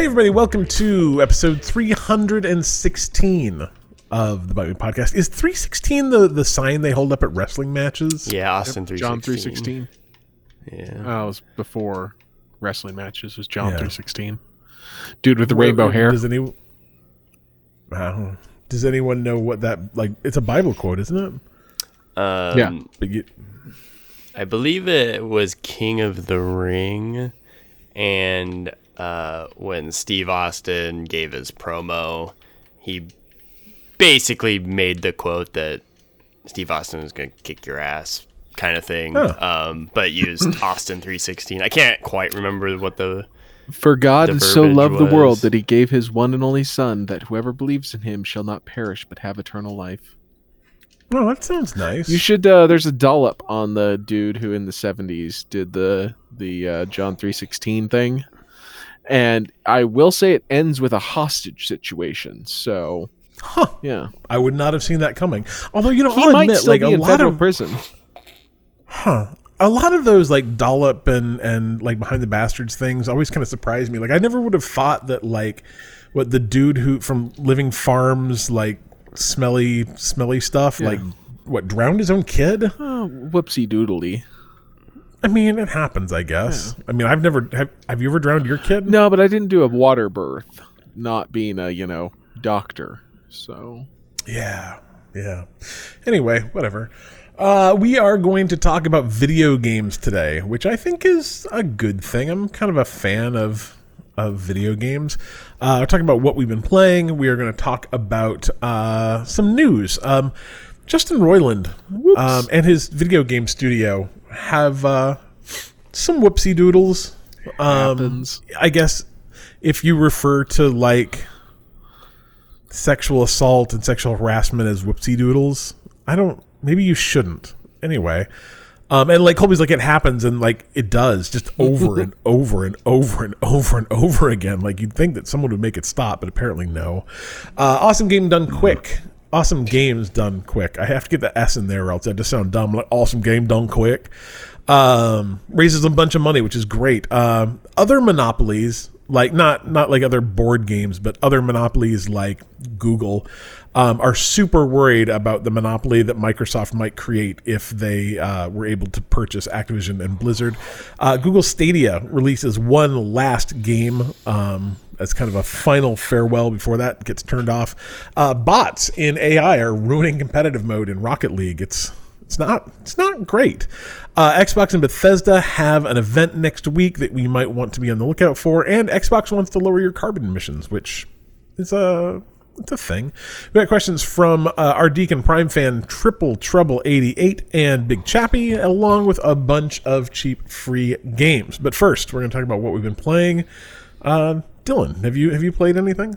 Hey, everybody, welcome to episode 316 of the Bite Me Podcast. Is 316 the, the sign they hold up at wrestling matches? Yeah, Austin three John three sixteen. Yeah. Oh, it was before wrestling matches. Was John Yeah. three sixteen? Dude with the rainbow hair. Does, any, Wow. Does anyone know what that, like, it's a Bible quote, isn't it? Um, Yeah. But you- I believe it was King of the Ring, and uh, when Steve Austin gave his promo, he basically made the quote that Steve Austin is going to kick your ass, kind of thing. Huh. Um, but used Austin three sixteen. I can't quite remember what the For God the so verbiage loved the world that he gave his one and only Son, that whoever believes in him shall not perish but have eternal life. oh, that sounds nice. You should. Uh, there's a dollop on the dude who in the '70s did the the uh, John three sixteen thing, and I will say it ends with a hostage situation. So Huh. yeah, I would not have seen that coming. Although, you know, he I'll might admit, still like, be a in lot federal of prison. Huh. A lot of those like dollop and and like behind the bastards things always kind of surprised me. Like I never would have thought that like what the dude who from Living Farms like smelly smelly stuff like what drowned his own kid. Oh, whoopsie doodly. I mean, it happens. I guess. I mean, I've never have. Have you ever drowned your kid? No, but I didn't do a water birth, not being a you know doctor. So Yeah, yeah. Anyway, whatever. Uh, we are going to talk about video games today, which I think is a good thing. I'm kind of a fan of of video games. Uh, we're talking about what we've been playing. We are going to talk about uh, some news. Um, Justin Roiland um, and his video game studio have uh, some whoopsie doodles. Um, happens. I guess if you refer to like sexual assault and sexual harassment as whoopsie doodles, I don't. Maybe you shouldn't. Anyway, um, and like Colby's like it happens and like it does just over and over and over and over and over again. Like you'd think that someone would make it stop, but apparently no. Uh, awesome game done quick. Awesome games done quick. I have to get the S in there, or else I just sound dumb. Like awesome game done quick. Um, raises a bunch of money, which is great. Um, other monopolies, like not not like other board games, but other monopolies like Google, um, are super worried about the monopoly that Microsoft might create if they uh, were able to purchase Activision and Blizzard. Uh, Google Stadia releases one last game. Um, as kind of a final farewell before that gets turned off. Uh, bots in AI are ruining competitive mode in Rocket League. It's it's not it's not great. Uh, Xbox and Bethesda have an event next week that we might want to be on the lookout for, and Xbox wants to lower your carbon emissions, which is a it's a thing. We got questions from uh, our Deacon Prime fan Triple Trouble eighty eight and Big Chappy, along with a bunch of cheap free games. But first, we're going to talk about what we've been playing. Uh, Dylan, have you have you played anything?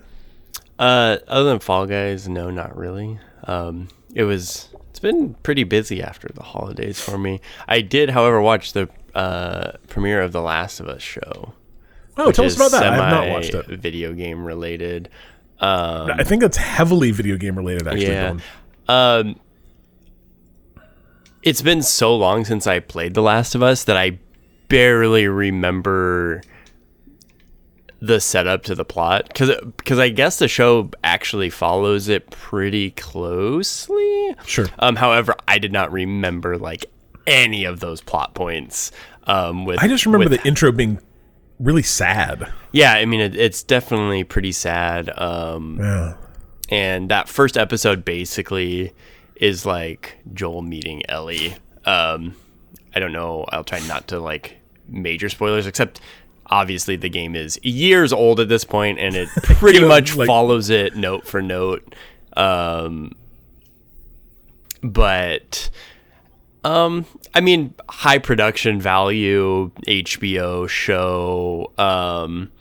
Uh, other than Fall Guys, no, not really. Um, it was. It's been pretty busy after the holidays for me. I did, however, watch the uh, premiere of the Last of Us show. Oh, tell us about that. I have not watched it. Video game related. Um, I think that's heavily video game related. Actually, yeah. Um, it's been so long since I played The Last of Us that I barely remember the setup to the plot because because I guess the show actually follows it pretty closely. Sure. Um, however, I did not remember like any of those plot points. Um, with I just remember with- the intro being really sad. yeah. I mean, it, it's definitely pretty sad. Um, Yeah. and that first episode basically is like Joel meeting Ellie. Um, I don't know. I'll try not to like major spoilers, except obviously the game is years old at this point, and it pretty know, much like- follows it note for note. Um, but um, I mean, high production value HBO show. Um,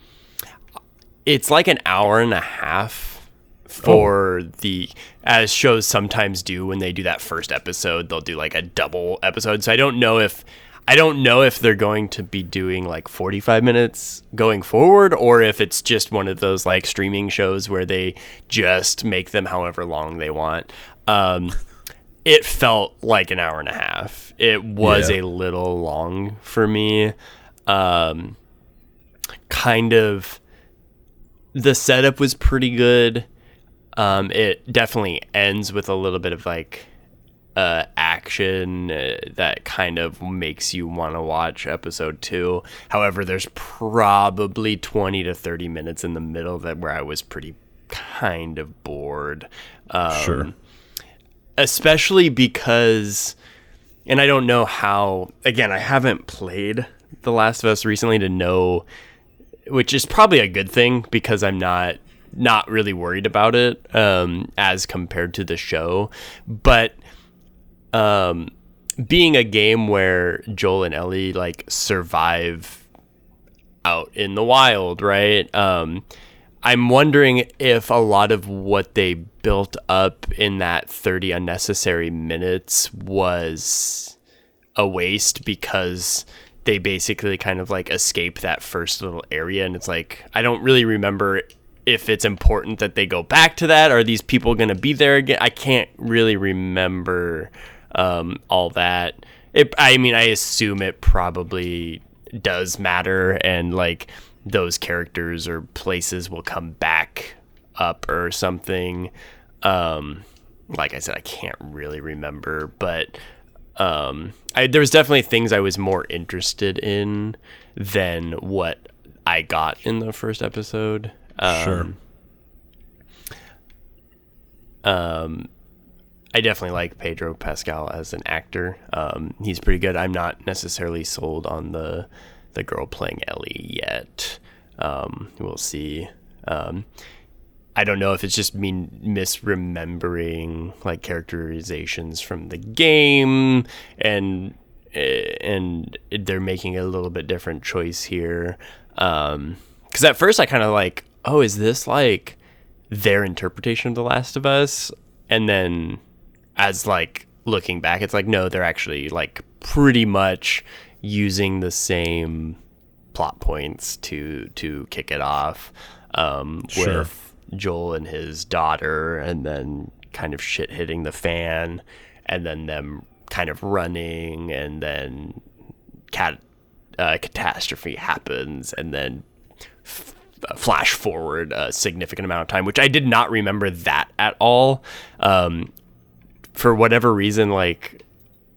it's like an hour and a half for the as shows sometimes do when they do that first episode they'll do like a double episode so i don't know if i don't know if they're going to be doing like 45 minutes going forward or if it's just one of those like streaming shows where they just make them however long they want um it felt like an hour and a half it was Yeah. a little long for me um kind of the setup was pretty good. Um, it definitely ends with a little bit of like uh, action uh, that kind of makes you want to watch episode two. However, there's probably 20 to 30 minutes in the middle that where I was pretty kind of bored. Um, Sure. Especially because, and I don't know how, again, I haven't played The Last of Us recently to know, which is probably a good thing because I'm not not really worried about it um, as compared to the show. But um, being a game where Joel and Ellie like survive out in the wild, right? Um, I'm wondering if a lot of what they built up in that 30 unnecessary minutes was a waste because they basically kind of like escape that first little area and it's like I don't really remember if it's important that they go back to that. Are these people going to be there again? I can't really remember um, all that. It I mean I assume it probably does matter and like those characters or places will come back up or something um like I said I can't really remember but um I, there was definitely things I was more interested in than what I got in the first episode um, Sure. um, I definitely like Pedro Pascal as an actor. Um, he's pretty good. I'm not necessarily sold on the the girl playing Ellie yet. Um, we'll see. Um, I don't know if it's just me misremembering like characterizations from the game, and eh, and they're making a little bit different choice here. Because at first I kind of like, oh, is this like their interpretation of The Last of Us? And then as like looking back, it's like no, they're actually like pretty much using the same plot points to to kick it off um, Sure. with Joel and his daughter, and then kind of shit hitting the fan, and then them kind of running, and then cat uh, catastrophe happens, and then f- uh, flash forward a significant amount of time, which I did not remember that at all. Um, for whatever reason, like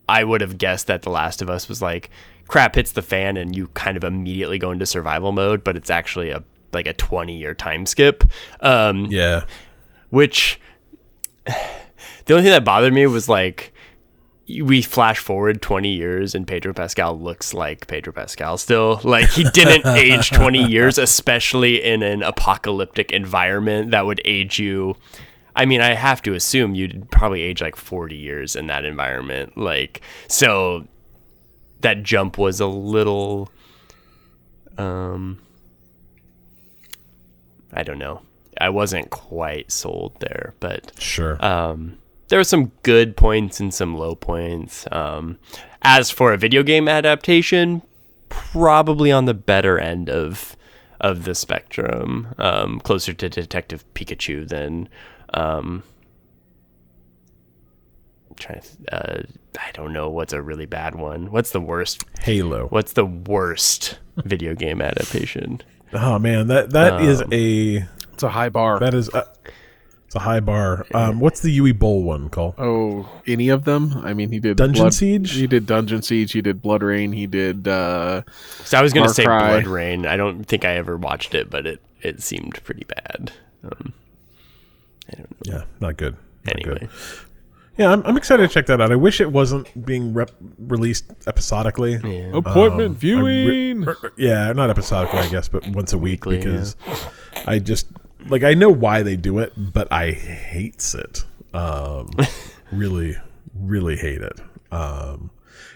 I would have guessed that The Last of Us was like crap hits the fan and you kind of immediately go into survival mode, but it's actually a like a 20 year time skip. Um, Yeah. which the only thing that bothered me was like we flash forward 20 years and Pedro Pascal looks like Pedro Pascal still. Like he didn't age 20 years, especially in an apocalyptic environment that would age you. I mean, I have to assume you'd probably age like 40 years in that environment. Like, so that jump was a little, um, I don't know. I wasn't quite sold there, but Sure. um, there were some good points and some low points. Um, as for a video game adaptation, probably on the better end of of the spectrum, um, closer to Detective Pikachu than. I'm trying to, uh, I don't know what's a really bad one. What's the worst? Halo. What's the worst video game adaptation? Oh man, that that is Um, a It's a high bar. that is a, it's a high bar. Um, what's the Uwe Boll one called? Oh, any of them? I mean, he did Dungeon Blood- Siege? He did Dungeon Siege. He did BloodRayne. He did. uh So I was gonna say Cry. Blood Rain. I don't think I ever watched it, but it it seemed pretty bad. Um, I don't know. Yeah, not good. Not Anyway, good. Yeah, I'm, I'm excited to check that out. I wish it wasn't being rep- released episodically. yeah. Appointment Um, I re- viewing. Yeah, not episodically, I guess, but once a week Weekly, because I just like I know why they do it, but I hates it. Um, really, really hate it. Um,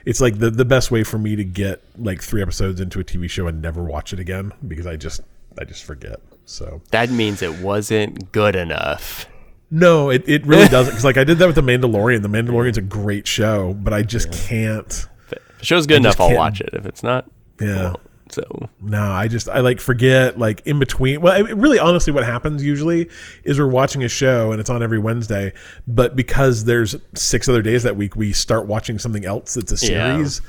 it's like the the best way for me to get like three episodes into a TV show and never watch it again because I just I just forget. So that means it wasn't good enough. No, it, it really doesn't. Because like I did that with the Mandalorian. The Mandalorian's a great show, but I just can't. If the show's good just enough, I'll watch it. If it's not, Yeah. won't. So No, I just I like forget like in between. Well, it, really, honestly, what happens usually is we're watching a show and it's on every Wednesday, but because there's six other days that week, we start watching something else that's a Yeah. series,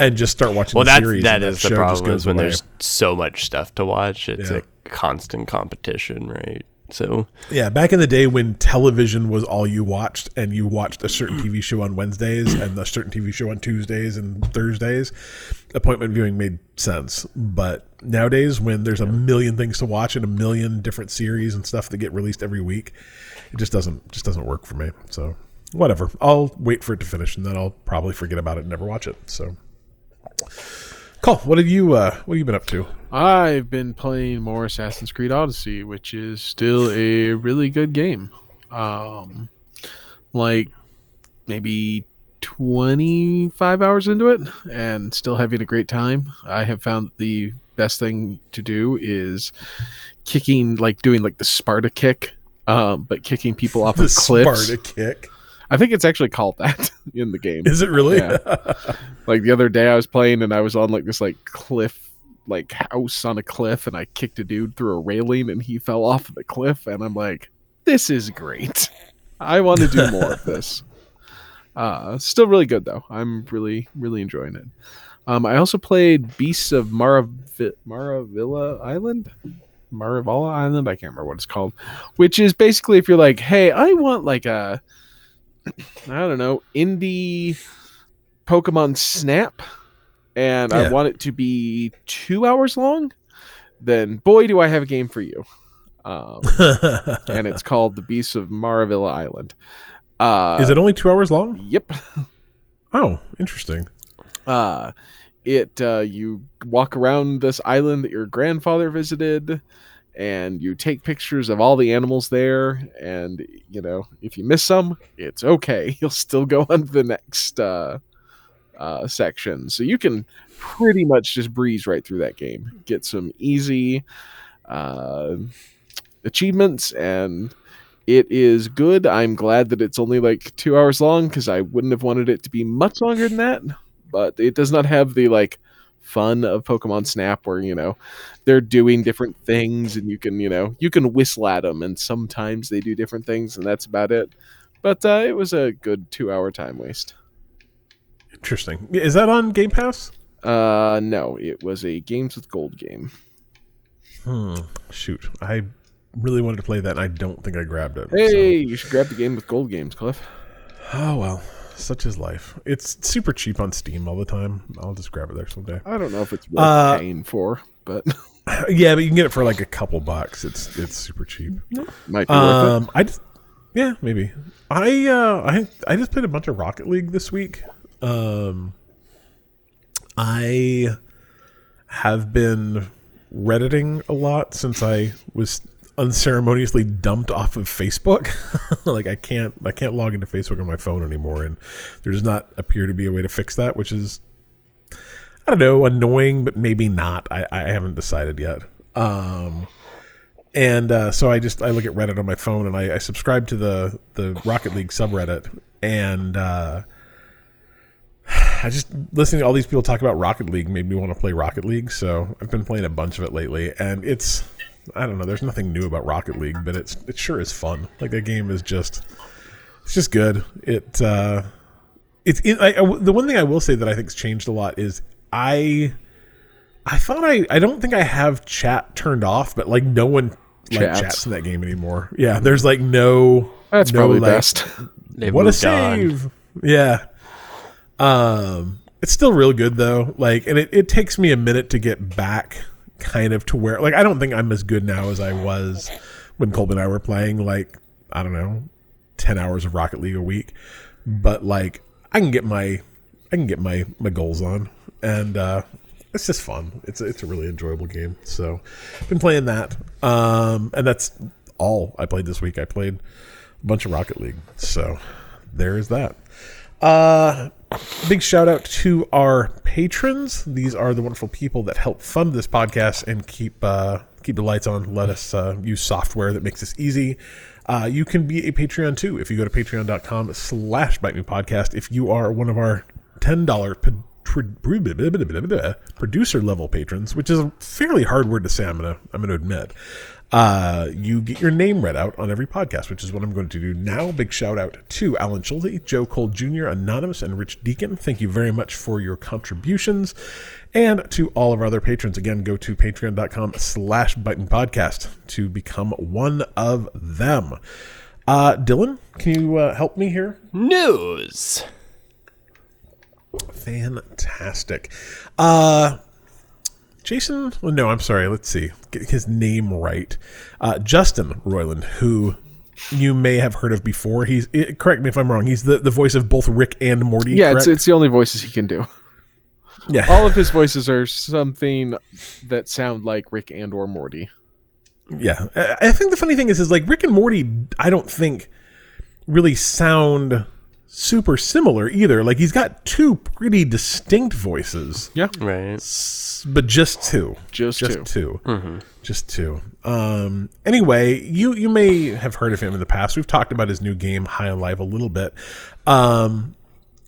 and just start watching Well, the that's series. that and the problem is when away. there's so much stuff to watch. It's Yeah. a constant competition, right? So Yeah, back in the day when television was all you watched, and you watched a certain TV show on Wednesdays and a certain TV show on Tuesdays and Thursdays, appointment viewing made sense. But nowadays, when there's a million things to watch and a million different series and stuff that get released every week, it just doesn't just doesn't work for me. So whatever, I'll wait for it to finish, and then I'll probably forget about it and never watch it. So. Cool. What have you uh what have you been up to? I've been playing more Assassin's Creed Odyssey, which is still a really good game. Um, like maybe 25 hours into it and still having a great time. I have found the best thing to do is kicking, like doing like the Sparta kick, um, but kicking people off The of cliffs. Sparta kick. I think it's actually called that in the game. Is it really? Yeah. like the other day I was playing and I was on like this like cliff like house on a cliff and I kicked a dude through a railing and he fell off the cliff and I'm like this is great. I want to do more of this. Uh still really good though. I'm really really enjoying it. Um I also played Beasts of Maravi- Maravilla Island. Maravala Island, I can't remember what it's called, which is basically if you're like, "Hey, I want like a I don't know, indie Pokemon Snap, and Yeah. I want it to be two hours long, then boy, do I have a game for you. Um, and it's called The Beasts of Maravilla Island. Uh, Is it only two hours long? Yep. Oh, interesting. Uh, it uh, you walk around this island that your grandfather visited, and you take pictures of all the animals there. And you know, if you miss some, it's okay. You'll still go on to the next uh, uh, section, so you can pretty much just breeze right through that game. Get some easy uh, achievements and. It is good. I'm glad that it's only like two hours long because I wouldn't have wanted it to be much longer than that but it does not have the like fun of Pokemon Snap where you know they're doing different things and you can you know you can whistle at them and sometimes they do different things and that's about it. But uh, it was a good two hour time waste. Interesting. Is that on Game Pass? Uh, no, it was a Games with Gold game. Hmm. Shoot, I really wanted to play that, and I don't think I grabbed it. so- Hey, you should grab the Game with Gold games, Cliff. Oh well, such is life. It's super cheap on Steam all the time. I'll just grab it there someday. I don't know if it's worth Uh, paying for, but yeah, but you can get it for like a couple bucks. It's it's super cheap. might be worth it. Um, I just yeah, maybe. I uh, I I just played a bunch of Rocket League this week. Um, I have been redditing a lot since I was unceremoniously dumped off of Facebook. like I can't I can't log into Facebook on my phone anymore, and there does not appear to be a way to fix that, which is I don't know, annoying, but maybe not. I, I haven't decided yet. Um, and uh, so I just I look at Reddit on my phone, and I, I subscribe to the the Rocket League subreddit, and uh, I just listening to all these people talk about Rocket League made me want to play Rocket League. So I've been playing a bunch of it lately, and it's I don't know. There's nothing new about Rocket League, but it's it sure is fun. Like that game is just it's just good. It uh, it's in, I, I- the one thing I will say that I think's changed a lot is I I thought I I don't think I have chat turned off, but like no one like Chats. chats in that game anymore. Yeah, there's like no That's no, probably like, best. they've what a moved on. save! Yeah. Um, it's still real good though. Like, and it, it takes me a minute to get back, kind of to where. Like, I don't think I'm as good now as I was when Colby and I were playing. Like, I don't know, ten hours of Rocket League a week, but like, I can get my, I can get my my goals on, and uh, it's just fun. It's it's a really enjoyable game. So, been playing that. Um, and that's all I played this week. I played a bunch of Rocket League. So there is that. Uh, big shout out to our patrons. These are the wonderful people that help fund this podcast and keep uh, keep the lights on. Let us uh, use software that makes this easy. Uh, you can be a Patreon too if you go to patreon.com slash bite me podcast. If you are one of our ten dollar producer level patrons, which is a fairly hard word to say. I'm gonna I'm gonna admit. Uh, you get your name read out on every podcast, which is what I'm going to do now. Big shout out to Alan Schulte, Joe Cole Jr., Anonymous, and Rich Deacon. Thank you very much for your contributions. And to all of our other patrons, again, go to patreon.com slash Bite Me Podcast to become one of them. Uh, Dylan, can you uh, help me here? News. Fantastic. Uh, Jason, well, no, I'm sorry. Let's see. Get his name right. Uh, Justin Roiland, who you may have heard of before. He's eh, correct me if I'm wrong. He's the, the voice of both Rick and Morty. Yeah, it's, correct? it's the only voices he can do. yeah. All of his voices are something that sound like Rick and or Morty. Yeah, I I think the funny thing is, is like Rick and Morty. I don't think really sound super similar either. Like he's got two pretty distinct voices, Yeah, Right. s- but just two, Just just two. 2 just two. Um. Anyway, you you may have heard of him in the past. We've talked about his new game High on Life a little bit. Um.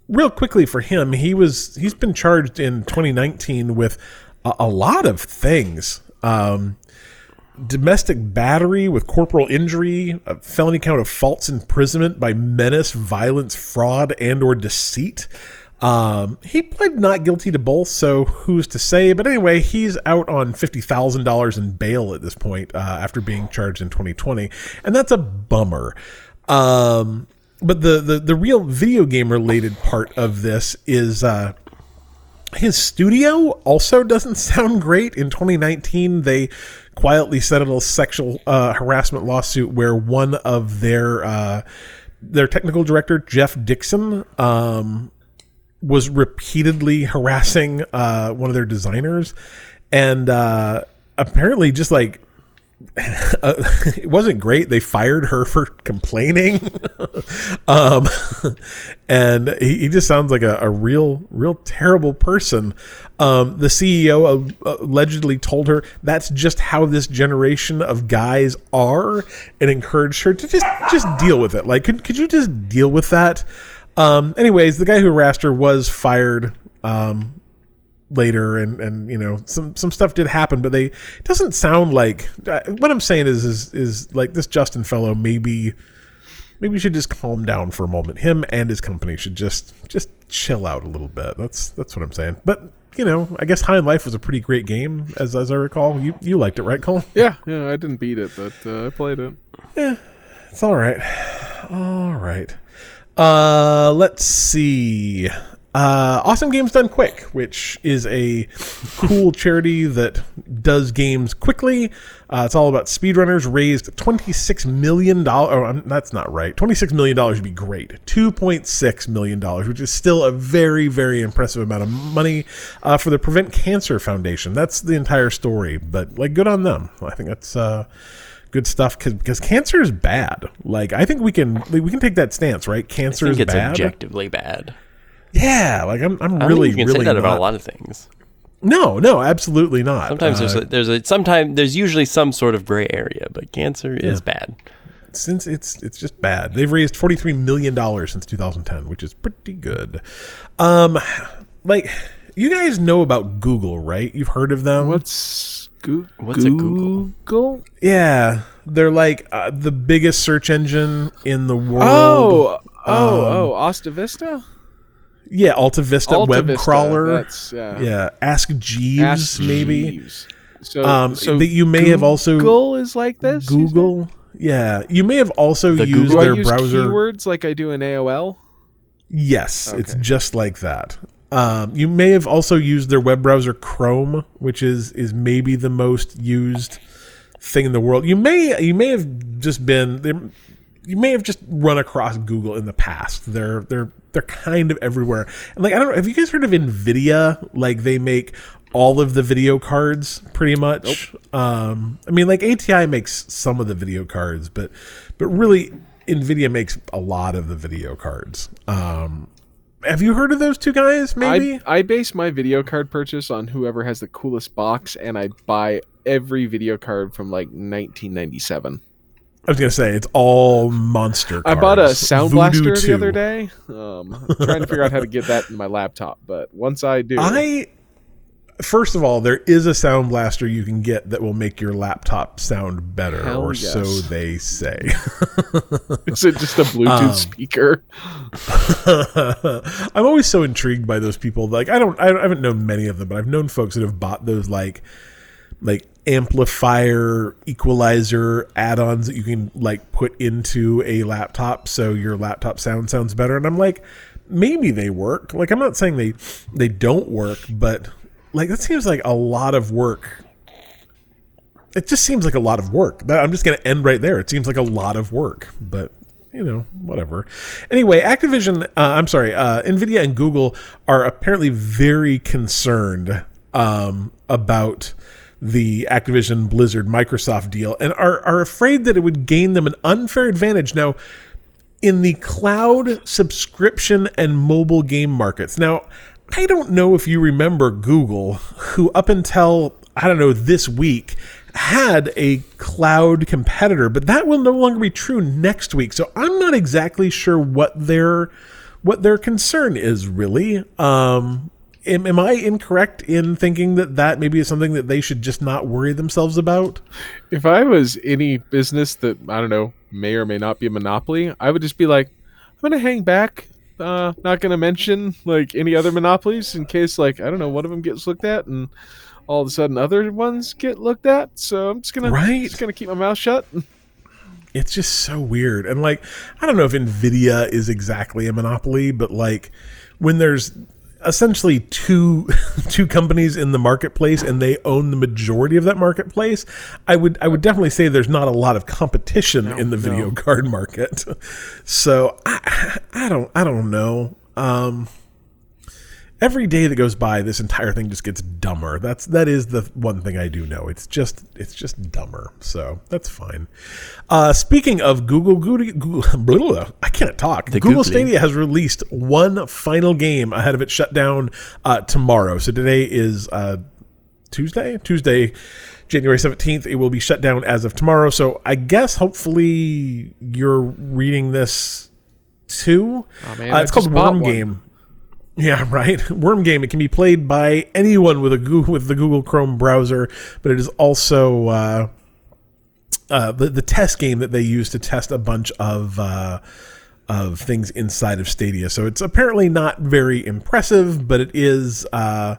Real quickly for him, he was he's been charged in 2019 with a, a lot of things. Um domestic battery with corporal injury, a felony count of false imprisonment by menace, violence, fraud, and or deceit. Um, he pled not guilty to both, so who's to say? But anyway, he's out on fifty thousand dollars in bail at this point uh, after being charged in 2020, and that's a bummer. Um, but the, the the real video game related part of this is uh, his studio also doesn't sound great. In 2019, they quietly settled a sexual uh, harassment lawsuit where one of their uh, their technical director Jeff Dixon um, was repeatedly harassing uh, one of their designers, and uh, apparently just like uh, it wasn't great. They fired her for complaining, um, and he, he just sounds like a, a real, real terrible person. Um, the CEO allegedly told her that's just how this generation of guys are, and encouraged her to just just deal with it. Like, could could you just deal with that? Um, anyways, the guy who harassed her was fired. Um, later and and you know some some stuff did happen but they it doesn't sound like uh, what i'm saying is is is like this justin fellow maybe maybe you should just calm down for a moment him and his company should just just chill out a little bit that's that's what i'm saying but you know i guess High on Life was a pretty great game as as i recall you you liked it right cole yeah, yeah. I didn't beat it, but uh, I played it. Yeah. It's all right. All right. Uh, let's see. Uh, awesome Games Done Quick, which is a cool charity that does games quickly. Uh, it's all about speedrunners. Raised $26 million. Oh, um, that's not right. $26 million would be great. $2.6 million, which is still a very, very impressive amount of money uh, for the Prevent Cancer Foundation. That's the entire story, but like, good on them. I think that's. Uh, good stuff because cancer is bad. Like I think we can we can take that stance, right? I Cancer think is it's bad. objectively bad. Yeah, like I'm I'm I really you can really say that not, about a lot of things. No, no, absolutely not. Sometimes Uh, there's a, there's a sometimes there's usually some sort of gray area, but cancer is bad. since it's it's just bad. They've raised forty three million dollars since 2010, which is pretty good. Um, like you guys know about Google, right? You've heard of them. What's Goo- What's a Google? Google? Yeah, they're like uh, the biggest search engine in the world. Oh, oh, Um, oh, Asta Vista. Yeah, Alta Vista Alta web Vista, crawler. That's yeah. yeah, Ask Jeeves Ask maybe. Jeeves. So, Um, so that you may have also Google is like this. you? Google. Yeah, you may have also The used Do I their use browser. keywords like I do in AOL? Yes, it's just like that. Um, you may have also used their web browser Chrome, which is is maybe the most used thing in the world. You may you may have just been there- you may have just run across Google in the past. They're they're they're kind of everywhere. And like I don't know, have you guys heard of Nvidia? Like they make all of the video cards pretty much. Um, I mean like ATI makes some of the video cards, but but really Nvidia makes a lot of the video cards. Um, have you heard of those two guys? Maybe. I, I base my video card purchase on whoever has the coolest box, and I buy every video card from like 1997. I was gonna say it's all monster. I bought a. Sound Voodoo Blaster the other day. Um, trying to figure out how to get that in my laptop, but once I do, I first of all, there is a sound blaster you can get that will make your laptop sound better, Hell or yes. so they say. Is it just a Bluetooth Um, speaker? I'm always so intrigued by those people. Like I don't, I haven't known many of them, but I've known folks that have bought those like, like amplifier equalizer add-ons that you can like put into a laptop so your laptop sound sounds better. And I'm like, maybe they work. Like I'm not saying they they don't work, but like that seems like a lot of work. It just seems like a lot of work. I'm just going to end right there. It seems like a lot of work, but you know, whatever. Anyway, Activision, uh, I'm sorry, uh, Nvidia and Google are apparently very concerned um, about the Activision Blizzard Microsoft deal and are, are afraid that it would gain them an unfair advantage. Now, in the cloud subscription and mobile game markets. Now, I don't know if you remember Google, who up until, I don't know, this week had a cloud competitor, but that will no longer be true next week. So I'm not exactly sure what their what their concern is really. Um am, am I incorrect in thinking that that maybe is something that they should just not worry themselves about? If I was any business that I don't know may or may not be a monopoly, I would just be like, I'm gonna hang back. Uh, not gonna mention like any other monopolies in case like I don't know one of them gets looked at and all of a sudden other ones get looked at. So I'm just gonna Right. just gonna keep my mouth shut. it's just so weird. And like, I don't know if Nvidia is exactly a monopoly, but like when there's essentially two two companies in the marketplace and they own the majority of that marketplace, I would I would definitely say there's not a lot of competition in the video no. card market. So I I don't I don't know. Um every day that goes by this entire thing just gets dumber. That's that is the one thing i do know. It's just it's just dumber. So that's fine. Uh speaking of google google, google i can't talk. Google Googly. stadia has released one final game ahead of its shutdown uh tomorrow. So today is uh tuesday? Tuesday january 17th it will be shut down as of tomorrow. So i guess hopefully you're reading this too. Oh, man, uh, it's called worm game yeah, right. Worm game. It can be played by anyone with a Google, with the Google Chrome browser, but it is also uh, uh, the the test game that they use to test a bunch of uh, of things inside of Stadia. So it's apparently not very impressive, but it is uh,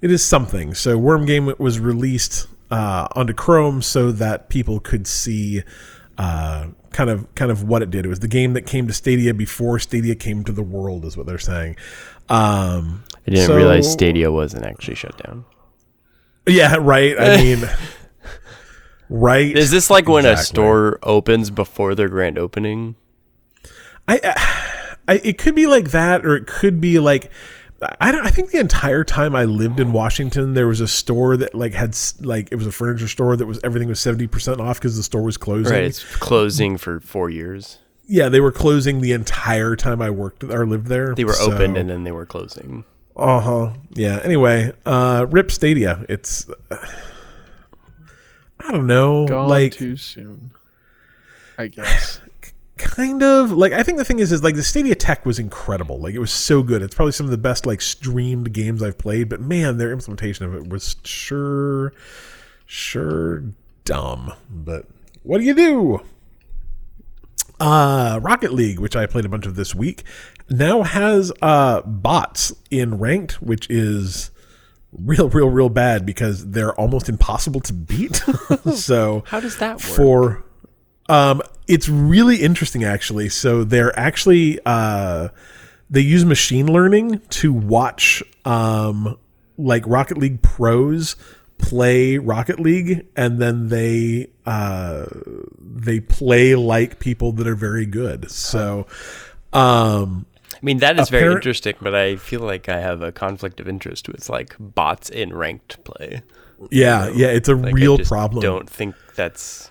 it is something. So Worm game was released uh, onto Chrome so that people could see. Uh, kind of, kind of what it did. It was the game that came to Stadia before Stadia came to the world, is what they're saying. Um, I didn't so- realize Stadia wasn't actually shut down. Yeah, right. I mean, right. Is this like when a store opens before their grand opening? I, I, it could be like that, or it could be like. I don't. I think the entire time I lived in Washington, there was a store that like had like it was a furniture store that was everything was seventy percent off because the store was closing. Right, it's closing for four years. Yeah, they were closing the entire time I worked or lived there. They were opened and then they were closing. Uh huh. Yeah. Anyway, uh, Rip Stadia. It's. I don't know. Gone like too soon. I guess. kind of like I think the thing is is like the Stadia tech was incredible. Like it was so good. It's probably some of the best like streamed games I've played. But man, their implementation of it was sure, sure dumb. But what do you do? Uh, Rocket League, which I played a bunch of this week, now has uh bots in ranked, which is real, real, real bad because they're almost impossible to beat. so How does that work? for um it's really interesting actually so they're actually uh they use machine learning to watch um like rocket league pros play rocket league and then they uh they play like people that are very good so um I mean, that is very interesting, but I feel like I have a conflict of interest with like bots in ranked play. yeah yeah it's a Like, I real just problem Don't think that's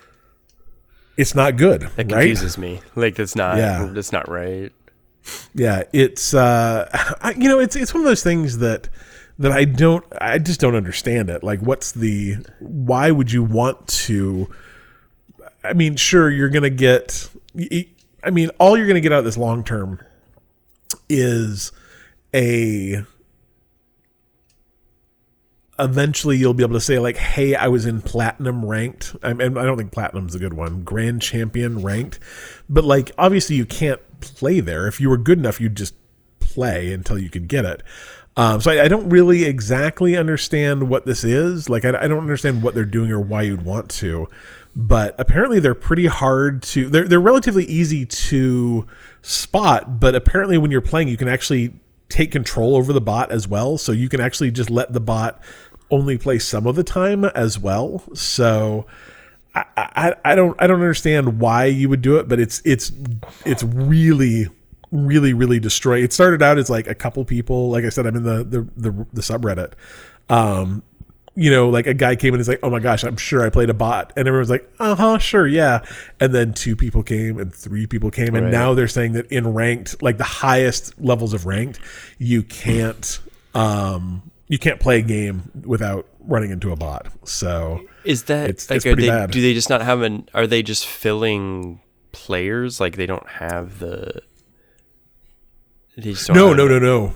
it's not good that right confuses me. Like that's not Yeah. that's not right. yeah it's uh I, you know it's it's one of those things that that i don't i just don't understand it like what's the why would you want to i mean sure you're gonna get I mean all you're gonna get out of this long term is a eventually you'll be able to say like, "Hey, I was in platinum ranked." I, mean, I don't think platinum's a good one. Grand champion ranked, but like obviously you can't play there. If you were good enough, you'd just play until you could get it. Um, so I, I, don't really exactly understand what this is. Like, I, I, don't understand what they're doing or why you'd want to. But apparently, they're pretty hard to. They're they're relatively easy to spot. But apparently, when you're playing, you can actually take control over the bot as well. So you can actually just let the bot only play some of the time as well. So. I, I, I don't I don't understand why you would do it, but it's it's it's really really really destroy it started out as like a couple people. Like i said i'm in the the the, the subreddit. Um you know like a guy came in and he's like oh my gosh i'm sure i played a bot. And everyone's like uh-huh sure yeah. And then two people came and three people came and right. now they're saying that in ranked like the highest levels of ranked you can't um you can't play a game without running into a bot. So is that it's, like it's pretty they, bad. do they just not have an are they just filling players? Like they don't have the no, no, no, no.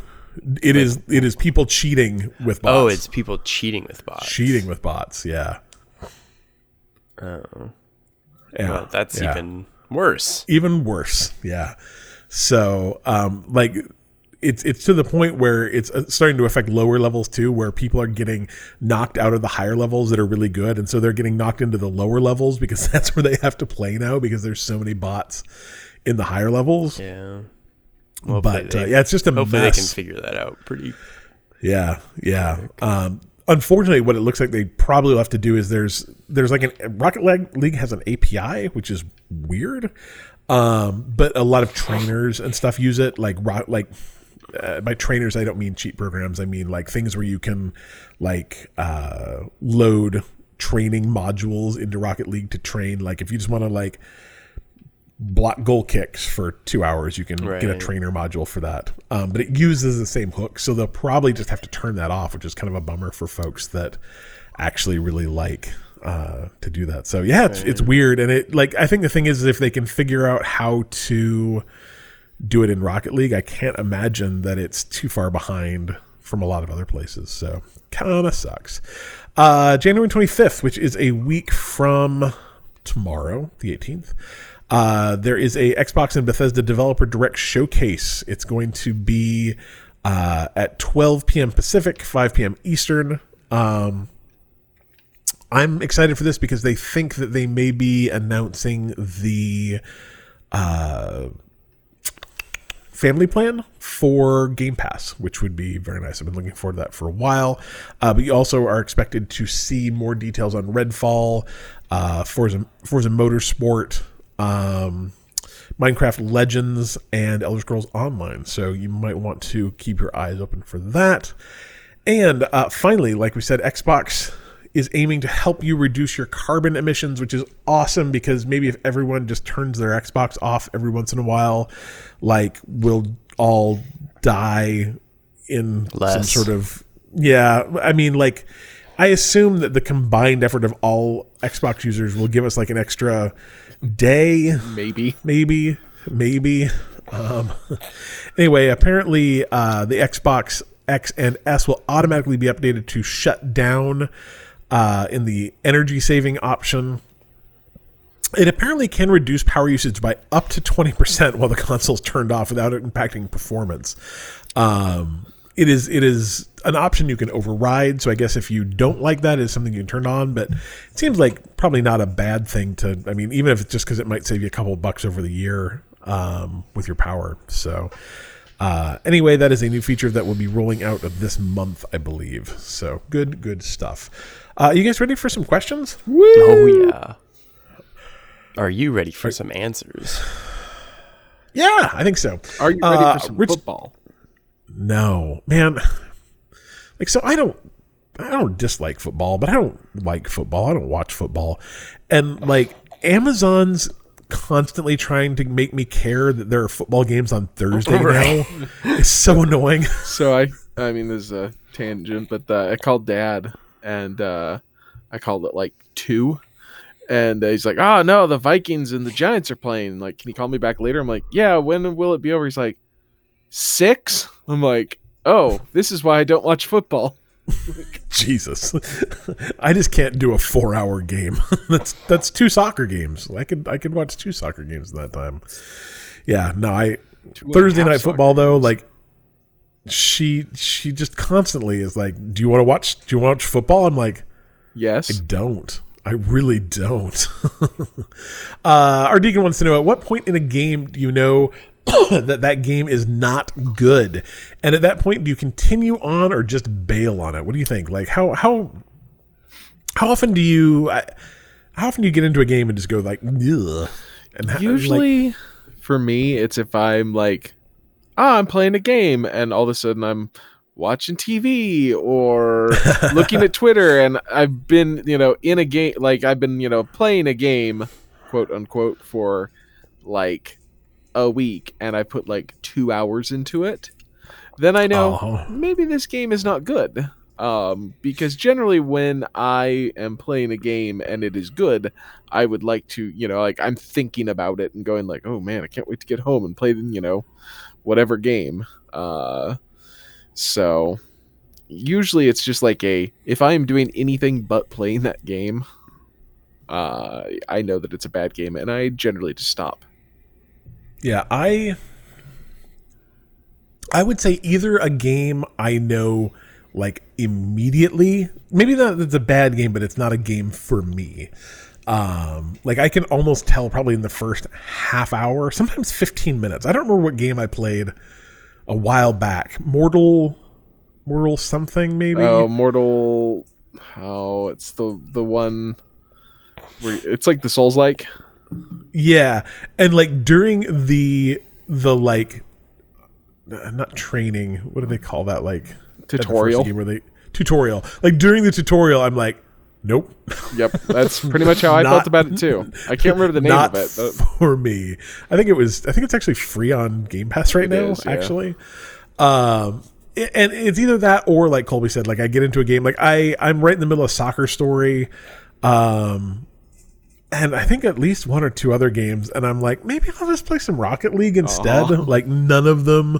It is it is people cheating with bots. Oh, it's people cheating with bots. Cheating with bots, yeah. Oh. Yeah. Well, that's yeah. even worse. Even worse, yeah. So, um, like it's it's to the point where it's uh, starting to affect lower levels too, where people are getting knocked out of the higher levels that are really good, and so they're getting knocked into the lower levels because that's where they have to play now because there's so many bots in the higher levels. Yeah. Well, but they, uh, yeah, it's just a hopefully mess. they can figure that out pretty. Yeah, yeah. Um, unfortunately, what it looks like they probably will have to do is there's there's like an Rocket League has an API, which is weird. Um, but a lot of trainers and stuff use it. Like like uh, by trainers, I don't mean cheat programs. I mean like things where you can like uh, load training modules into Rocket League to train. Like if you just want to like block goal kicks for two hours. You can right. get a trainer module for that. Um, but it uses the same hook. So they'll probably just have to turn that off, which is kind of a bummer for folks that actually really like uh, to do that. So yeah, it's, right. it's weird. And it like, I think the thing is, if they can figure out how to do it in Rocket League, I can't imagine that it's too far behind from a lot of other places. So kind of sucks. Uh, January 25th, which is a week from tomorrow, the 18th. Uh, there is a Xbox and Bethesda Developer Direct Showcase. It's going to be uh, at 12 p.m. Pacific, 5 p.m. Eastern. Um, I'm excited for this because they think that they may be announcing the uh, family plan for Game Pass, which would be very nice. I've been looking forward to that for a while. Uh, but you also are expected to see more details on Redfall, uh, Forza, Forza Motorsport, um, Minecraft Legends and Elder Scrolls Online. So you might want to keep your eyes open for that. And uh, finally, like we said, Xbox is aiming to help you reduce your carbon emissions, which is awesome because maybe if everyone just turns their Xbox off every once in a while, like we'll all die in Less. some sort of yeah. I mean, like I assume that the combined effort of all Xbox users will give us like an extra day. Maybe. Maybe. Maybe. Um, anyway, apparently uh, the Xbox X and S will automatically be updated to shut down uh, in the energy saving option. It apparently can reduce power usage by up to 20% while the console's turned off without it impacting performance. Um, it is it is an option you can override. So I guess if you don't like that, it's something you can turn on. But it seems like probably not a bad thing to. I mean, even if it's just because it might save you a couple of bucks over the year um, with your power. So uh, anyway, that is a new feature that will be rolling out of this month, I believe. So good, good stuff. Uh, you guys ready for some questions? Woo! Oh yeah. Are you ready for some answers? Yeah, I think so. Are you ready uh, for some Rich, football? No, man. Like so, I don't. I don't dislike football, but I don't like football. I don't watch football, and like Amazon's constantly trying to make me care that there are football games on Thursday right. now. It's so annoying. So I, I mean, there's a tangent, but uh, I called Dad, and uh, I called it like two, and he's like, "Oh no, the Vikings and the Giants are playing. Like, can you call me back later?" I'm like, "Yeah, when will it be over?" He's like, six. I'm like, oh, this is why I don't watch football. Jesus, I just can't do a four-hour game. that's that's two soccer games. I could I could watch two soccer games in that time. Yeah, no, I a Thursday night football though, like she she just constantly is like, "Do you want to watch? Do you want to watch football?" I'm like, Yes. I don't. I really don't. uh, our deacon wants to know at what point in a game do you know that that game is not good, and at that point do you continue on or just bail on it? What do you think? Like how how how often do you how often do you get into a game and just go like, Ugh, and ha- like, Usually, for me, it's if I'm like, ah, I'm playing a game, and all of a sudden I'm watching TV or looking at Twitter, and I've been, you know, in a game, like I've been, you know, playing a game, quote unquote, for like a week, and I put like two hours into it. Then I know Oh. maybe this game is not good. Um, because generally, when I am playing a game and it is good, I would like to, you know, like I'm thinking about it and going like, oh man, I can't wait to get home and play, the, you know, whatever game. Uh, so usually it's just like a if I am doing anything but playing that game, uh, I know that it's a bad game, and I generally just stop. Yeah, I I would say either a game I know like immediately, maybe that it's a bad game, but it's not a game for me. Um, like I can almost tell probably in the first half hour, sometimes 15 minutes. I don't remember what game I played a while back. Mortal Mortal something maybe. Oh, Mortal. Oh, it's the the one where it's like the Souls like. Yeah, and like during the the like uh, not training, what do they call that like the Tutorial. game where they tutorial. Like during the tutorial I'm like nope. Yep, that's pretty much how I Not- felt about it too. I can't remember the name of it. but- for me. I think it was I think it's actually free on Game Pass right It now is, yeah. actually. Um and it's either that or like Colby said like I get into a game like I I'm right in the middle of soccer story um and I think at least one or two other games, and I'm like, maybe I'll just play some Rocket League instead. Like none of them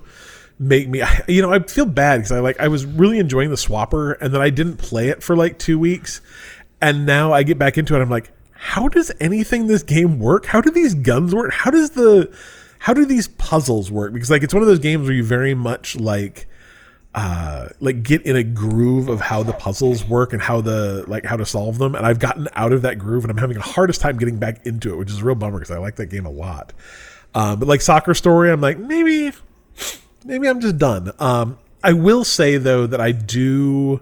make me, you know, I feel bad because I like I was really enjoying the Swapper, and then I didn't play it for like two weeks, and now I get back into it. I'm like, how does anything this game work? How do these guns work? How does the, how do these puzzles work? Because like it's one of those games where you very much like uh like get in a groove of how the puzzles work and how the like how to solve them. And i've gotten out of that groove and i'm having the hardest time getting back into it which is a real bummer because i like that game a lot. Um but like soccer story i'm like maybe maybe i'm just done. Um i will say though that i do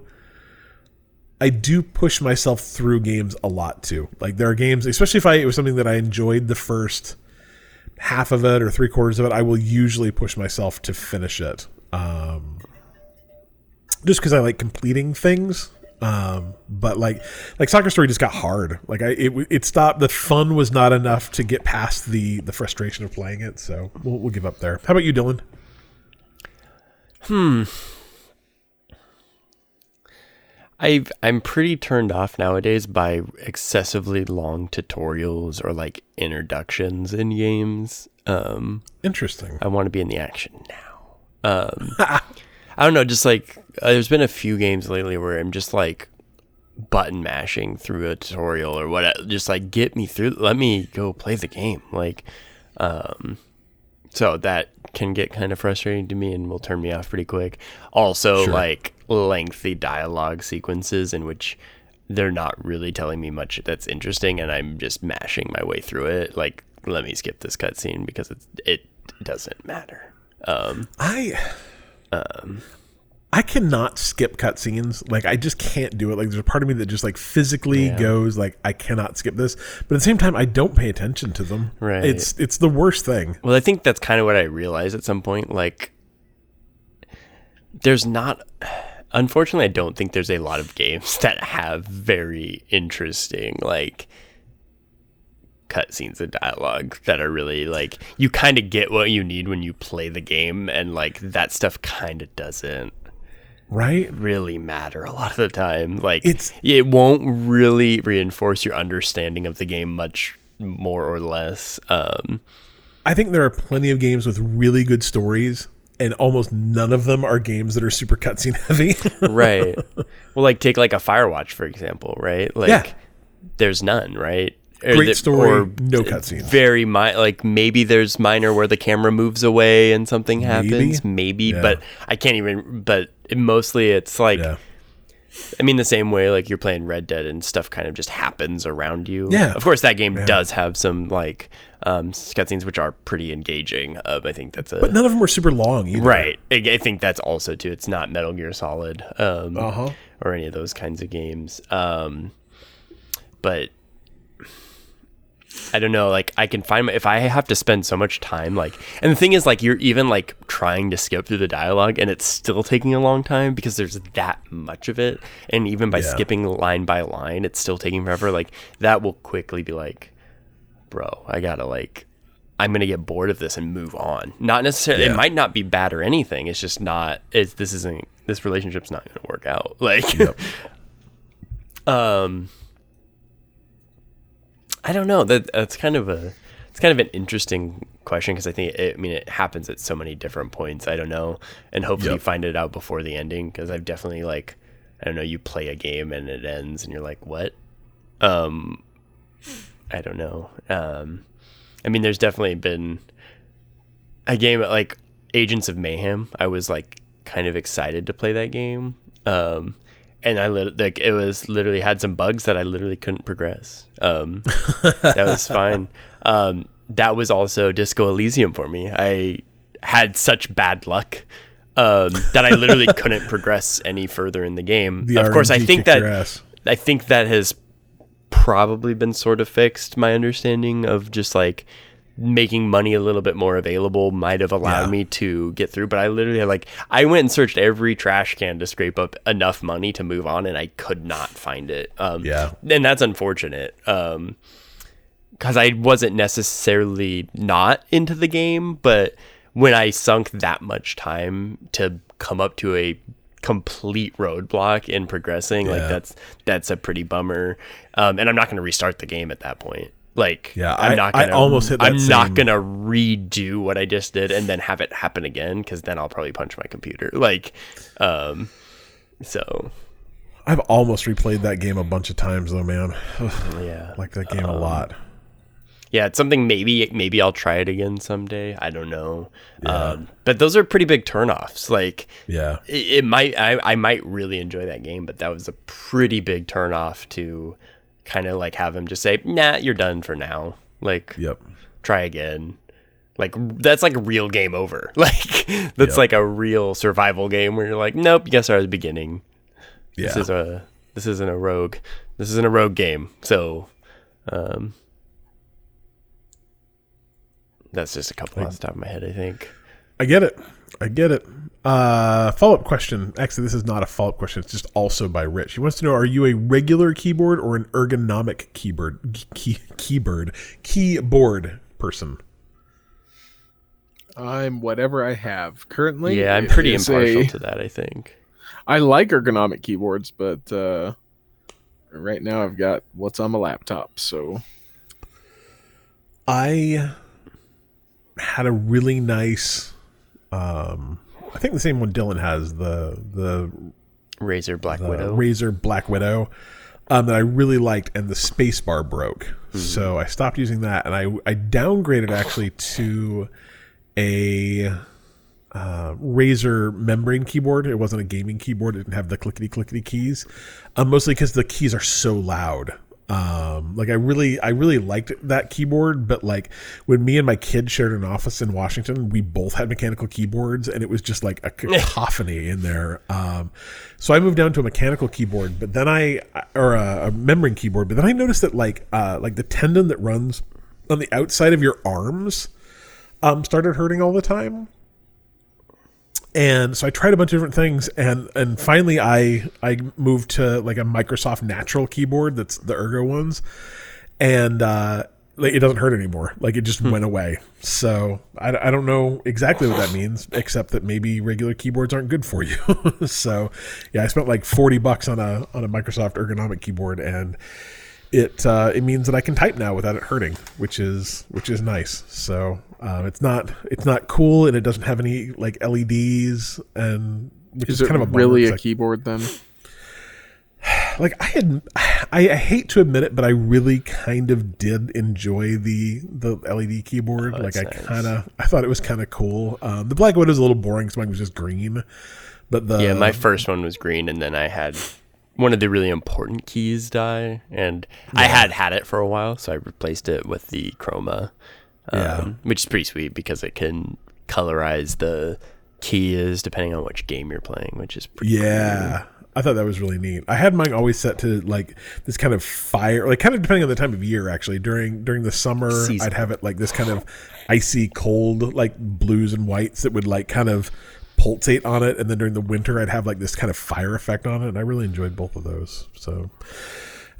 i do push myself through games a lot too. Like there are games especially if i it was something that i enjoyed the first half of it or three quarters of it i will usually push myself to finish it. Um just because I like completing things. Um, but like like soccer story just got hard. Like I it it stopped. The fun was not enough to get past the the frustration of playing it. So we'll we'll give up there. How about you, Dylan? Hmm. I I'm pretty turned off nowadays by excessively long tutorials or like introductions in games. Um, Interesting. I want to be in the action now. Um, I don't know, just like uh, there's been a few games lately where I'm just like button mashing through a tutorial or what, just like get me through. Let me go play the game. Like, um, so that can get kind of frustrating to me and will turn me off pretty quick. Also, Sure. like lengthy dialogue sequences in which they're not really telling me much that's interesting, and I'm just mashing my way through it. Like, let me skip this cutscene because it's, it doesn't matter. Um, I Um, I cannot skip cutscenes. Like I just can't do it. Like there's a part of me that just like physically Yeah. goes like I cannot skip this. But at the same time, I don't pay attention to them. Right. It's it's the worst thing. Well, I think that's kind of what I realized at some point. Like, there's not, unfortunately, I don't think there's a lot of games that have very interesting, like, cutscenes and dialogue that are really like you kind of get what you need when you play the game, and like that stuff kind of doesn't Right? really matter a lot of the time. Like, It's- it won't really reinforce your understanding of the game much more or less. Um, I think there are plenty of games with really good stories and almost none of them are games that are super cutscene heavy. right. Well, like take like a Firewatch for example, right? Like Yeah. there's none, right? Or Great the- story, or no cutscenes. Very mi- like maybe there's minor where the camera moves away and something happens, maybe, Yeah. but I can't even. But mostly it's like, yeah. I mean, the same way like you're playing Red Dead and stuff kind of just happens around you. Yeah. Of course, that game does have some like um, cutscenes which are pretty engaging. Um, I think that's a But none of them were super long either. Right. I, I think that's also too. It's not Metal Gear Solid um, Uh-huh. or any of those kinds of games. Um, but I don't know. Like I can find my, if I have to spend so much time, like, and the thing is, like, you're even like trying to skip through the dialogue, and it's still taking a long time because there's that much of it, and even by Yeah. skipping line by line, it's still taking forever. Like that will quickly be like, bro, I gotta like. I'm gonna get bored of this and move on. Not necessarily. Yeah. It might not be bad or anything. It's just not. It's this isn't. This relationship's not gonna work out. Like, Yep. um, I don't know. That that's kind of a. It's kind of an interesting question because I think it, I mean it happens at so many different points. I don't know, and hopefully you find it out before the ending because I've definitely like, I don't know. You play a game and it ends and you're like, what? Um, I don't know. Um, I mean, there's definitely been a game like Agents of Mayhem. I was like kind of excited to play that game. Um, and I lit- like it was literally had some bugs that I literally couldn't progress. Um, that was fine. Um, that was also Disco Elysium for me. I had such bad luck um, that I literally couldn't progress any further in the game. The of course, I think that. I think that has probably been sort of fixed. My understanding of just like making money a little bit more available might have allowed Yeah. me to get through. But I literally like I went and searched every trash can to scrape up enough money to move on, and I could not find it. Um, Yeah. and that's unfortunate. Um, because I wasn't necessarily not into the game, but when I sunk that much time to come up to a complete roadblock in progressing, like that's that's a pretty bummer. Um, and I'm not going to restart the game at that point. Like, Yeah, I'm I- not. I Gonna, almost hit that I'm not gonna redo what I just did and then have it happen again because then I'll probably punch my computer. Like, um, so I've almost replayed that game a bunch of times though, man. yeah, like that game a Um, lot. Yeah, it's something maybe maybe I'll try it again someday. I don't know. Um, but those are pretty big turnoffs. Like Yeah. it, it might I, I might really enjoy that game, but that was a pretty big turnoff to kind of like have him just say, "Nah, you're done for now." Like Yep. try again. Like that's like a real game over. Like that's Yep. like a real survival game where you're like, "Nope, you gotta start at the beginning." Yeah. This is a this isn't a rogue. This isn't a rogue game. So um that's just a couple off the top of my head, I think. I get it. I get it. Uh, follow up question. Actually, this is not a follow up question. It's just also by Rich. He wants to know: Are you a regular keyboard or an ergonomic keyboard key, keyboard keyboard person? I'm whatever I have currently. Yeah, I'm pretty impartial a- to that, I think. I like ergonomic keyboards, but uh, right now I've got what's on my laptop. So I had a really nice. Um, I think the same one Dylan has the the Razer Black uh, Widow. Razer Black Widow um, that I really liked, and the space bar broke. So I stopped using that, and I I downgraded actually to a uh, Razer membrane keyboard. It wasn't a gaming keyboard; it didn't have the clickety clickety keys. Um, mostly because the keys are so loud. Um, like I really, I really liked that keyboard, but like when me and my kid shared an office in Washington, we both had mechanical keyboards, and it was just like a cacophony in there. Um, so I moved down to a mechanical keyboard, but then I, or a, a membrane keyboard, but then I noticed that like, uh, like the tendon that runs on the outside of your arms, um, started hurting all the time and so I tried a bunch of different things, and and finally I I moved to like a Microsoft Natural keyboard that's the Ergo ones, and uh, like it doesn't hurt anymore. Like it just went away. So I, I don't know exactly what that means, except that maybe regular keyboards aren't good for you. so yeah, I spent like forty bucks on a on a Microsoft ergonomic keyboard, and it uh, it means that I can type now without it hurting, which is which is nice. So Um, it's not it's not cool, and it doesn't have any like LEDs, and which Is is, it kind of a bummer, really a 'cause keyboard then? Like I had I, I hate to admit it, but I really kind of did enjoy the the LED keyboard. like I Oh, nice. kind of I thought it was kind of cool. Um, the black one was a little boring because mine was just green, but the Yeah, my first one was green, and then I had one of the really important keys die, and I had had it for a while, so I replaced it with the chroma, um, Yeah. which is pretty sweet because it can colorize the keys depending on which game you're playing, which is pretty Yeah. I thought that was really neat. I had mine always set to like this kind of fire, like kind of depending on the time of year. Actually, during during the summer, Season. I'd have it like this kind of icy cold, like blues and whites that would like kind of pulsate on it, and then during the winter, I'd have like this kind of fire effect on it. And I really enjoyed both of those. So,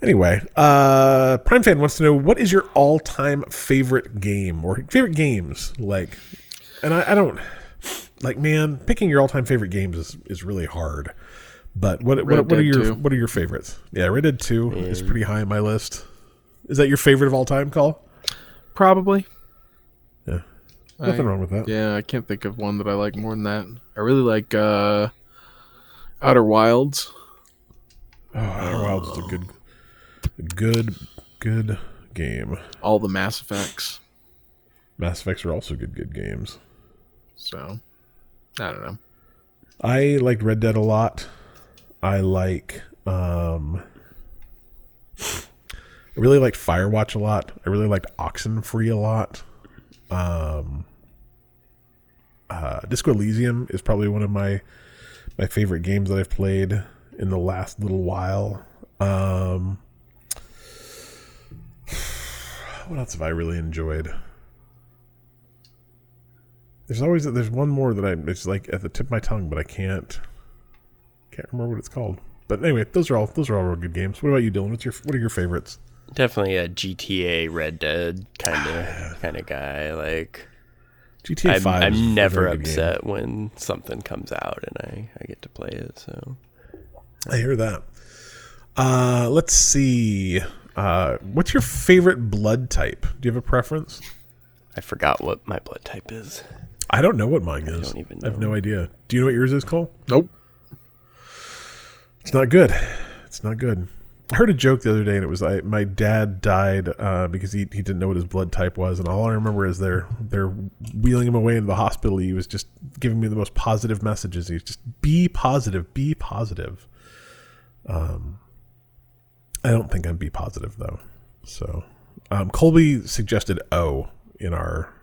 anyway, uh, Prime fan wants to know what is your all time favorite game or favorite games like, and I, I don't like man picking your all time favorite games is is really hard. But what what, what are your 2. what are your favorites? Yeah, Red Dead Two is pretty high on my list. Is that your favorite of all time, Call? Probably. Yeah, nothing I- wrong with that. Yeah, I can't think of one that I like more than that. I really like uh Outer Wilds. Oh, Outer Wilds is a good, good, good game. all the Mass Effects. Mass Effects are also good, good games. So I don't know. I liked Red Dead a lot. I like um I really liked Firewatch a lot. I really liked Oxenfree a lot. Um uh Disco Elysium is probably one of my my favorite games that I've played in the last little while. Um what else have I really enjoyed? There's always there's one more that I it's like at the tip of my tongue, but I can't can't remember what it's called. But anyway, those are all those are all real good games. What about you, Dylan? What's your what are your favorites? Definitely a GTA Red Dead kind of kind of guy. Like GTA I'm, Five. I'm never good game. upset when something comes out and I, I get to play it. So I hear that. Uh, let's see. Uh, what's your favorite blood type? Do you have a preference? I forgot what my blood type is. I don't know what mine is. I don't even know. I have no idea. Do you know what yours is, Cole? Nope. It's not good. It's not good. I heard a joke the other day, and it was I, my dad died uh, because he, he didn't know what his blood type was, and all I remember is they're they're wheeling him away into the hospital. He was just giving me the most positive messages. He's just be positive, be positive. Um, I don't think I'm be positive though. So, um, Colby suggested O in our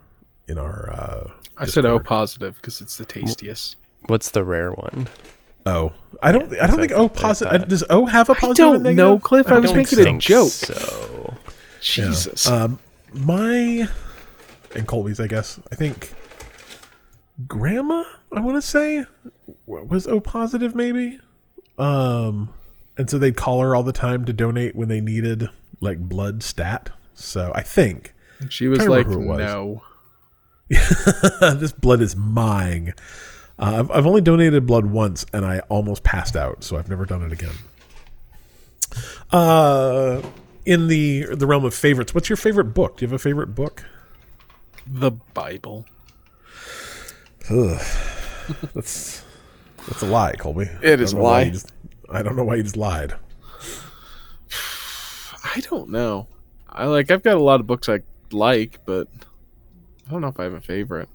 in our uh, I said O positive because it's the tastiest. What's the rare one? O. I don't I don't think O positive. Does O have a positive? I don't negative? know, Cliff. I, was making a joke. So Jesus. Um, my and Colby's, I guess. I think grandma. I want to say was O positive, maybe. Um, and so they'd call her all the time to donate when they needed like blood stat. So I think she was like, remember who it was. no. this blood is mine. Uh, I've, I've only donated blood once, and I almost passed out, so I've never done it again. Uh, in the the realm of favorites, what's your favorite book? Do you have a favorite book? The Bible. Ugh. That's that's a lie, Colby. It is a why lie. you just- I don't know why you just lied. I don't know. I like. I've got a lot of books I like, but I don't know if I have a favorite.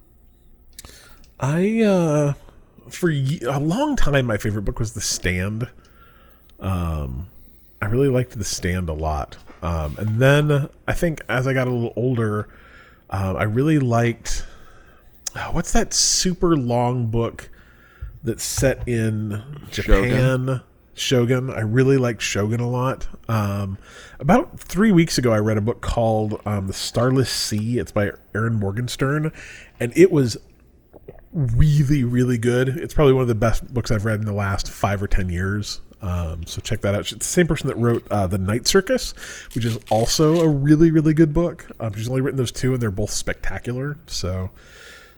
I uh for a long time my favorite book was The Stand. Um I really liked The Stand a lot. Um and then I think as I got a little older, um, I really liked oh, what's that super long book that's set in Japan? Shogun. I really like Shogun a lot. Um, about three weeks ago, I read a book called um, The Starless Sea. It's by Erin Morgenstern, and it was really, really good. It's probably one of the best books I've read in the last five or ten years. Um, so check that out. It's the same person that wrote uh, The Night Circus, which is also a really, really good book. Um, she's only written those two, and they're both spectacular. So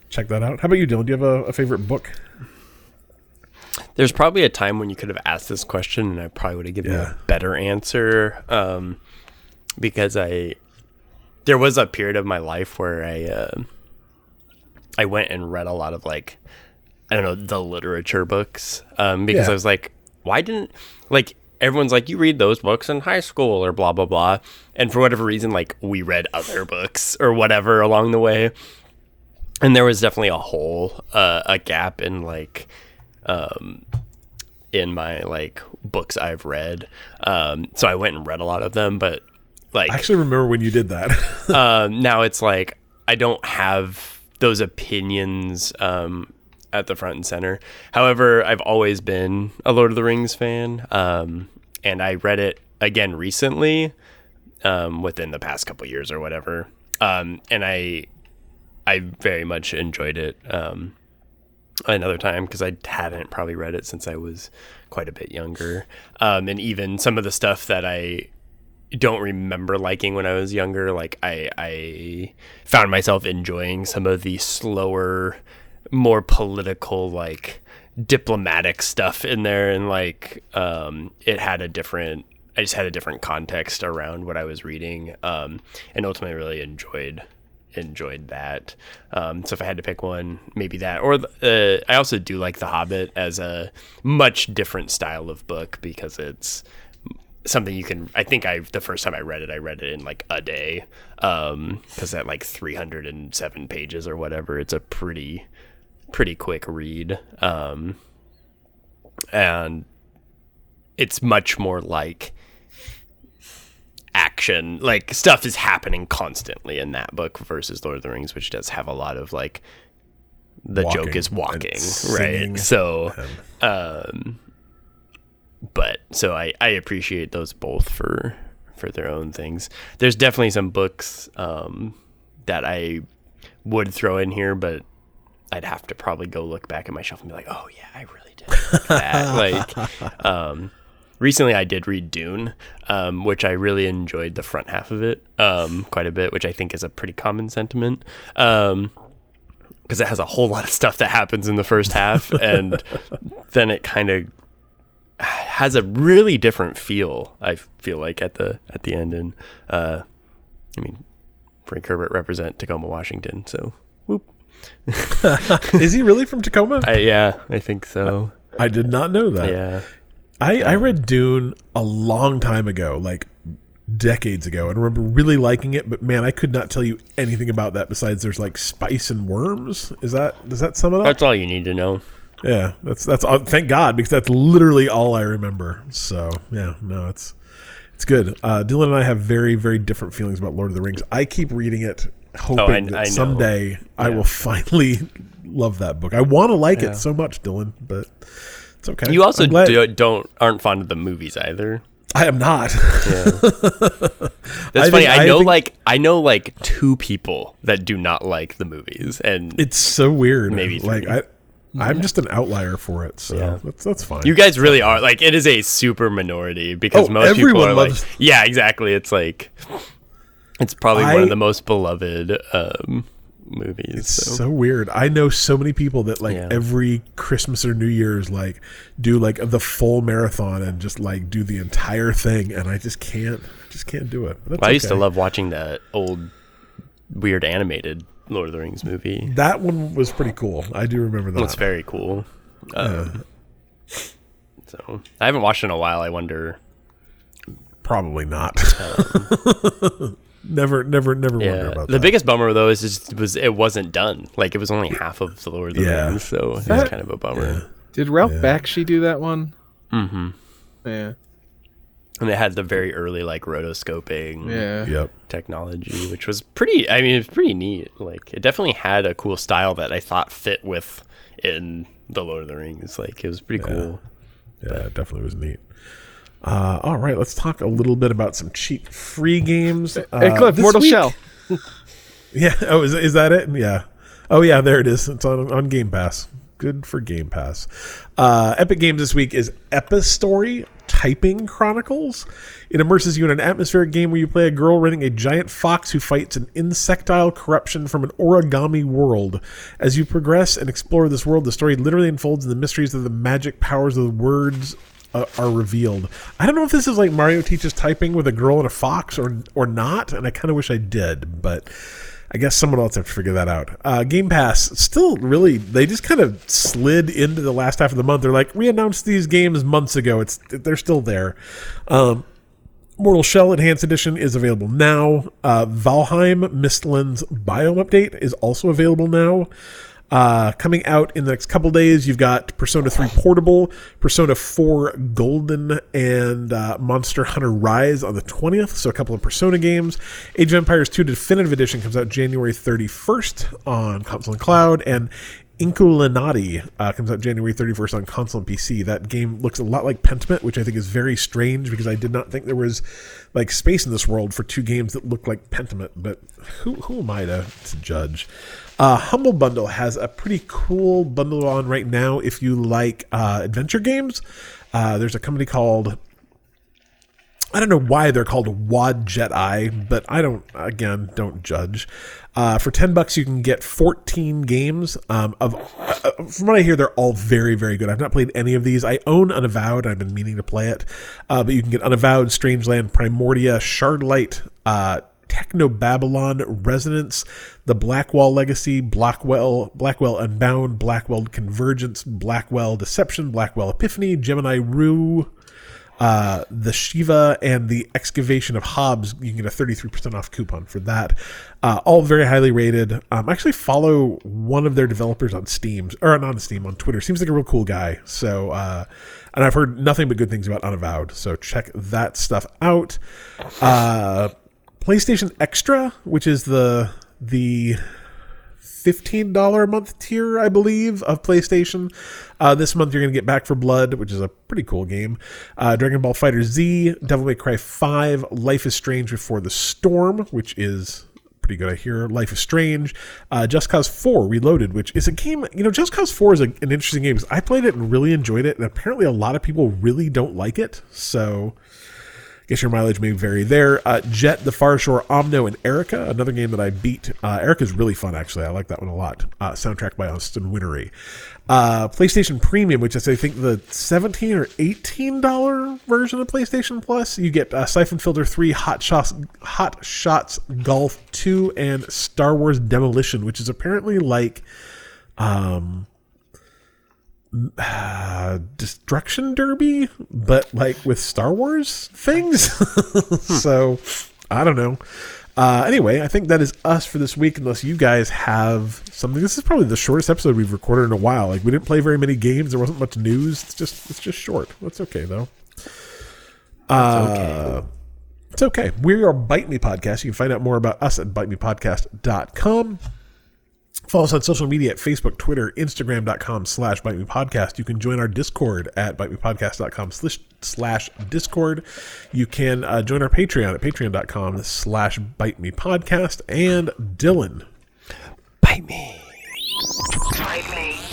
check that out. How about you, Dylan? Do you have a, a favorite book? There's probably a time when you could have asked this question and I probably would have given Yeah. a better answer. Um, because I there was a period of my life where I uh, I went and read a lot of like I don't know the literature books um, because Yeah. I was like, why didn't like everyone's like you read those books in high school or blah blah blah, and for whatever reason like we read other books or whatever along the way, and there was definitely a hole, uh, a gap in like um, in my like books I've read. Um, so I went and read a lot of them, but like I actually remember when you did that. um, now it's like I don't have those opinions um, at the front and center. However, I've always been a Lord of the Rings fan, um, and I read it again recently, um, within the past couple years or whatever, um, and I I very much enjoyed it. Um, another time because I hadn't probably read it since I was quite a bit younger, um, and even some of the stuff that I don't remember liking when I was younger. Like I, I found myself enjoying some of the slower, more political, like diplomatic stuff in there, and like um, it had a different. I just had a different context around what I was reading, um, and ultimately really enjoyed enjoyed that. Um, so if I had to pick one, maybe that. Or uh, I also do like The Hobbit as a much different style of book because it's something you can i think i the first time i read it i read it in like a day um because at like 307 pages or whatever it's a pretty pretty quick read um and it's much more like action like stuff is happening constantly in that book versus lord of the rings which does have a lot of like the Walking joke is walking right so um but so I, I appreciate those both for for their own things. There's definitely some books um, that I would throw in here, but I'd have to probably go look back at my shelf and be like, oh yeah, I really did like that. like, um, recently I did read Dune, um, which I really enjoyed the front half of it um, quite a bit, which I think is a pretty common sentiment. Um, because it has a whole lot of stuff that happens in the first half, and then it kind of has a really different feel. I feel like at the at the end, and uh, I mean, Frank Herbert represent Tacoma, Washington. So, whoop. Is he really from Tacoma? I, yeah, I think so. I did not know that. Yeah, I, I read Dune a long time ago, like decades ago, and remember really liking it. But man, I could not tell you anything about that besides there's like spice and worms. Is that does that sum it up? that's all you need to know. yeah, that's that's all, thank God because that's literally all I remember. So yeah, no, it's it's good. Uh, Dylan and I have very very different feelings about Lord of the Rings. I keep reading it, hoping Oh, I- that I someday I will finally love that book. I want to like it so much, Dylan, but it's okay. You also do, don't aren't fond of the movies either. I am not. That's I funny. think- I I know think- like I know like two people that do not like the movies, and It's so weird. Maybe like. I, I'm just an outlier for it, so Yeah. that's that's fine. you guys really are like it is a super minority because Oh, most people are like yeah exactly. It's like it's probably one of the most beloved um, movies. it's so. so weird. I know so many people that like Yeah. every Christmas or New Year's like do like the full marathon and just like do the entire thing, and I just can't, just can't do it. That's I used to love watching that old weird animated Lord of the Rings movie. that one. Was pretty cool. I do remember that. It's very cool. Um, So I haven't watched it in a while. I wonder. Probably not. never, never, never wonder Yeah, about the that. biggest bummer though is just was it wasn't done. Like it was only half of the Lord of the Yeah. Rings, so it's That- kind of a bummer. Did Ralph Bakshi do that one? Mm-hmm. Yeah. And it had the very early like rotoscoping Yeah. Yep. technology, which was pretty. I mean, it's pretty neat. Like it definitely had a cool style that I thought fit with in the Lord of the Rings. Like it was pretty cool. Yeah, it definitely was neat. Uh, all right, let's talk a little bit about some cheap free games. Uh, Hey, Cliff, Mortal week- Shell. Yeah. Oh, is, is that it? Yeah. Oh, yeah. There it is. It's on on Game Pass. Good for Game Pass. Uh, Epic Games this week is Epistory Typing Chronicles. It immerses you in an atmospheric game where you play a girl running a giant fox who fights an insectile corruption from an origami world. As you progress and explore this world, the story literally unfolds, in the mysteries of the magic powers of the words uh, are revealed. I don't know if this is like Mario teaches typing with a girl and a fox or or not, and I kind of wish I did, but I guess someone else have to figure that out. Uh, Game Pass still really they just kind of slid into the last half of the month. They're like we announced these games months ago. It's they're still there. Um, Mortal Shell Enhanced Edition is available now. Uh, Valheim Mistlands Biome Update is also available now. Uh, coming out in the next couple days, you've got Persona 3 Portable, Persona 4 Golden, and uh, Monster Hunter Rise on the 20th. So a couple of Persona games. Age of Empires 2 Definitive Edition comes out January 31st on console and cloud, and Inkulinati uh, comes out January 31st on console and PC. That game looks a lot like Pentiment, which I think is very strange because I did not think there was like space in this world for two games that look like Pentiment. But who, who am I to, to judge? Uh, Humble Bundle has a pretty cool bundle on right now if you like uh, adventure games. Uh, there's a company called I don't know why they're called Wadjet Eye, but I don't again don't judge. Uh, for ten bucks, you can get fourteen games. Um, of uh, from what I hear, they're all very very good. I've not played any of these. I own Unavowed. I've been meaning to play it, uh, but you can get Unavowed, Strangeland, Primordia, Shardlight. Techno Babylon, Resonance, The Blackwell Legacy, Blackwell, Blackwell Unbound, Blackwell Convergence, Blackwell Deception, Blackwell Epiphany, Gemini Rue, uh, the Shivah and the Excavation of Hobbes. You can get a 33% off coupon for that. Uh, all very highly rated. Um, I actually follow one of their developers on Steam, or not on Steam, on Twitter. Seems like a real cool guy. So, uh, and I've heard nothing but good things about Unavowed. So check that stuff out. Uh, PlayStation Extra, which is the the fifteen dollar a month tier, I believe, of PlayStation. Uh, this month you're going to get Back for Blood, which is a pretty cool game. Uh, Dragon Ball Fighter Z, Devil May Cry Five, Life is Strange Before the Storm, which is pretty good. I hear Life is Strange, uh, Just Cause Four Reloaded, which is a game. You know, Just Cause Four is a, an interesting game I played it and really enjoyed it, and apparently a lot of people really don't like it. So guess your mileage may vary there. Uh, Jet, The Far Shore, Omno, and Erica, another game that I beat. Uh, Erica's really fun, actually. I like that one a lot. Uh, soundtrack by Austin Wintory. Uh, PlayStation Premium, which is, I think, the 17 or $18 version of PlayStation Plus. You get uh, Siphon Filter 3, Hot Shots, Hot Shots Golf 2, and Star Wars Demolition, which is apparently like. Um, uh, destruction derby, but like with Star Wars things. so I don't know. Uh, anyway, I think that is us for this week. Unless you guys have something, this is probably the shortest episode we've recorded in a while. Like we didn't play very many games. There wasn't much news. It's just it's just short. That's okay though. Uh, okay. It's okay. We are Bite Me Podcast. You can find out more about us at bitemepodcast.com. Follow us on social media at Facebook, Twitter, Instagram.com slash Bite Me Podcast. You can join our Discord at BiteMePodcast.com slash, slash Discord. You can uh, join our Patreon at Patreon.com slash Bite Me Podcast. And Dylan. Bite me. Bite me.